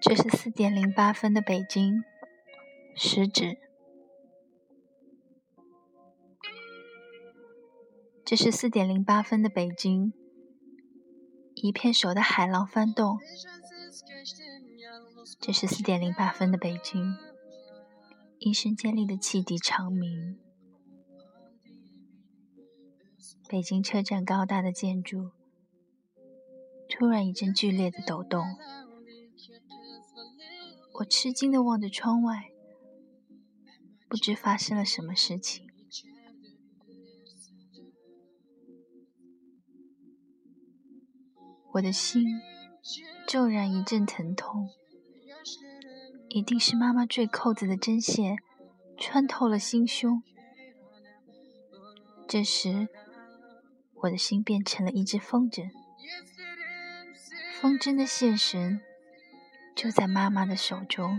这是四点零八分的北京，食指。这是四点零八分的北京，一片手的海浪翻动。这是四点零八分的北京，一声尖利的汽笛长鸣。北京车站高大的建筑突然一阵剧烈的抖动。我吃惊的望着窗外，不知发生了什么事情。我的心骤然一阵疼痛，一定是妈妈坠扣子的针线穿透了心胸。这时，我的心变成了一只风筝，风筝的线绳。就在妈妈的手中，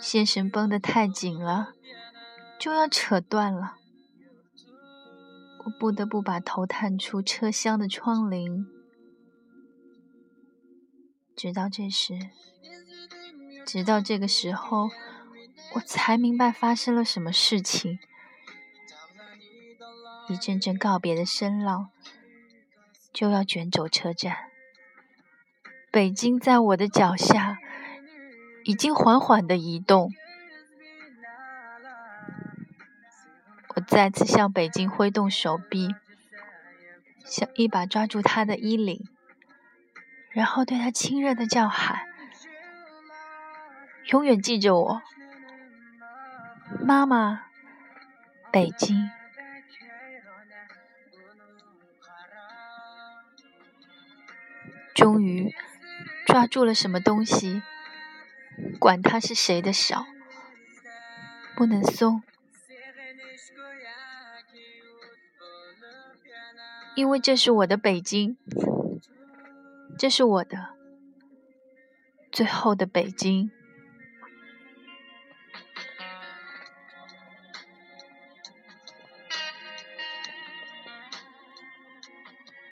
线绳绷得太紧了，就要扯断了。我不得不把头探出车厢的窗棂。直到这时，直到这个时候，我才明白发生了什么事情。一阵阵告别的声浪就要卷走车站。北京在我的脚下，已经缓缓的移动。我再次向北京挥动手臂，想一把抓住他的衣领，然后对他亲热的叫喊：“永远记着我，妈妈，北京。”终于。抓住了什么东西，管他是谁的手，不能松，因为这是我的北京，这是我的最后的北京。